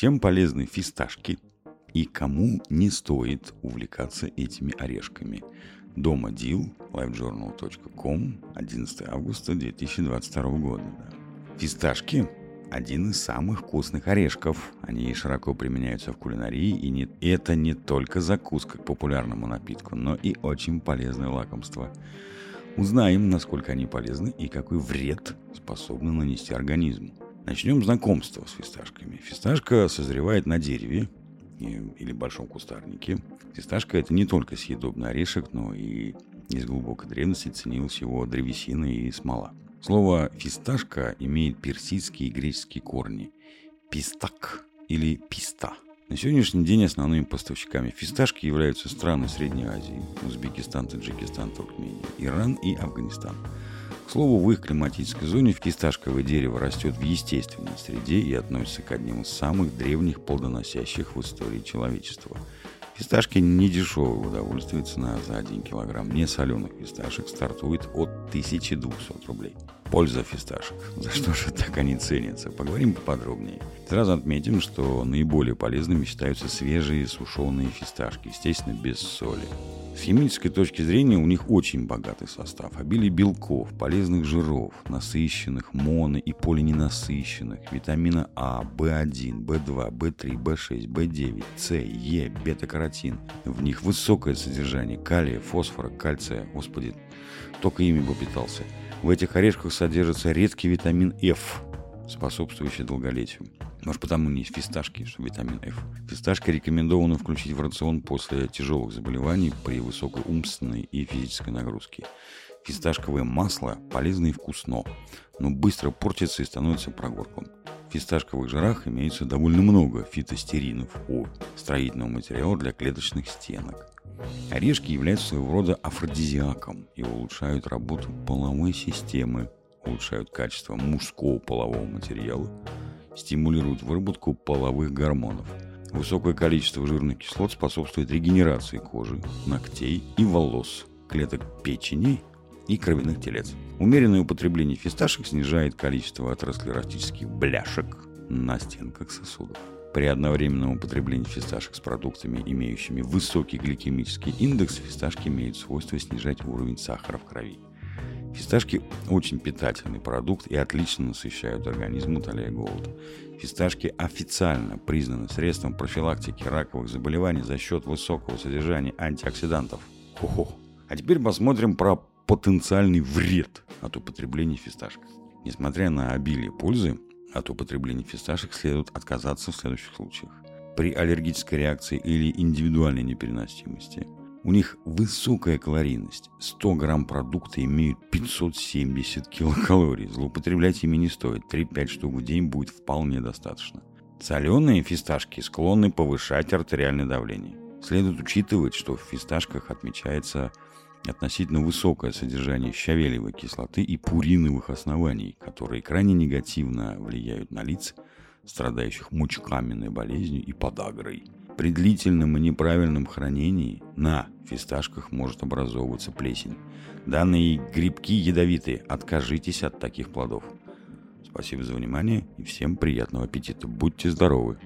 Чем полезны фисташки и кому не стоит увлекаться этими орешками? Дома Дил, livejournal.com, 11 августа 2022 года. Фисташки – один из самых вкусных орешков. Они широко применяются в кулинарии, и не, это не только закуска к популярному напитку, но и очень полезное лакомство. Узнаем, насколько они полезны и какой вред способны нанести организму. Начнем знакомство с фисташками. Фисташка созревает на дереве или большом кустарнике. Фисташка это не только съедобный орешек, но и из глубокой древности ценилась его древесина и смола. Слово «фисташка» имеет персидские и греческие корни. Пистак или писта. На сегодняшний день основными поставщиками фисташки являются страны Средней Азии, Узбекистан, Таджикистан, Туркмения, Иран и Афганистан – к слову, в их климатической зоне фисташковое дерево растет в естественной среде и относится к одним из самых древних плодоносящих в истории человечества. Фисташки не дешевое удовольствие, цена за 1 килограмм не соленых фисташек стартует от 1200 рублей. Польза фисташек. За что же так они ценятся? Поговорим поподробнее. Сразу отметим, что наиболее полезными считаются свежие сушеные фисташки, естественно, без соли. С химической точки зрения у них очень богатый состав. Обилие белков, полезных жиров, насыщенных, моно- и полиненасыщенных, витамина А, В1, В2, В3, В6, В9, С, Е, бета-каротин. В них высокое содержание калия, фосфора, кальция. Господи, только ими бы питался. В этих орешках содержится редкий витамин F, способствующий долголетию. Может, потому не есть фисташки, что витамин F. Фисташки рекомендовано включить в рацион после тяжелых заболеваний при высокой умственной и физической нагрузке. Фисташковое масло полезно и вкусно, но быстро портится и становится прогорклым. В фисташковых жирах имеется довольно много фитостеринов, О, строительного материала для клеточных стенок. Орешки являются своего рода афродизиаком и улучшают работу половой системы, улучшают качество мужского полового материала, стимулируют выработку половых гормонов. Высокое количество жирных кислот способствует регенерации кожи, ногтей и волос, клеток печени и кровяных телец. Умеренное употребление фисташек снижает количество атеросклеротических бляшек на стенках сосудов. При одновременном употреблении фисташек с продуктами, имеющими высокий гликемический индекс, фисташки имеют свойство снижать уровень сахара в крови. Фисташки очень питательный продукт и отлично насыщают организм, утоляя голод. Фисташки официально признаны средством профилактики раковых заболеваний за счет высокого содержания антиоксидантов. Хо-хо. А теперь посмотрим про потенциальный вред от употребления фисташек. Несмотря на обилие пользы, от употребления фисташек следует отказаться в следующих случаях. При аллергической реакции или индивидуальной непереносимости – у них высокая калорийность. 100 грамм продукта имеют 570 килокалорий. Злоупотреблять ими не стоит. 3-5 штук в день будет вполне достаточно. Соленые фисташки склонны повышать артериальное давление. Следует учитывать, что в фисташках отмечается относительно высокое содержание щавелевой кислоты и пуриновых оснований, которые крайне негативно влияют на лиц, страдающих мочекаменной болезнью и подагрой. При длительном и неправильном хранении на фисташках может образовываться плесень. Данные грибки ядовитые. Откажитесь от таких плодов. Спасибо за внимание и всем приятного аппетита. Будьте здоровы!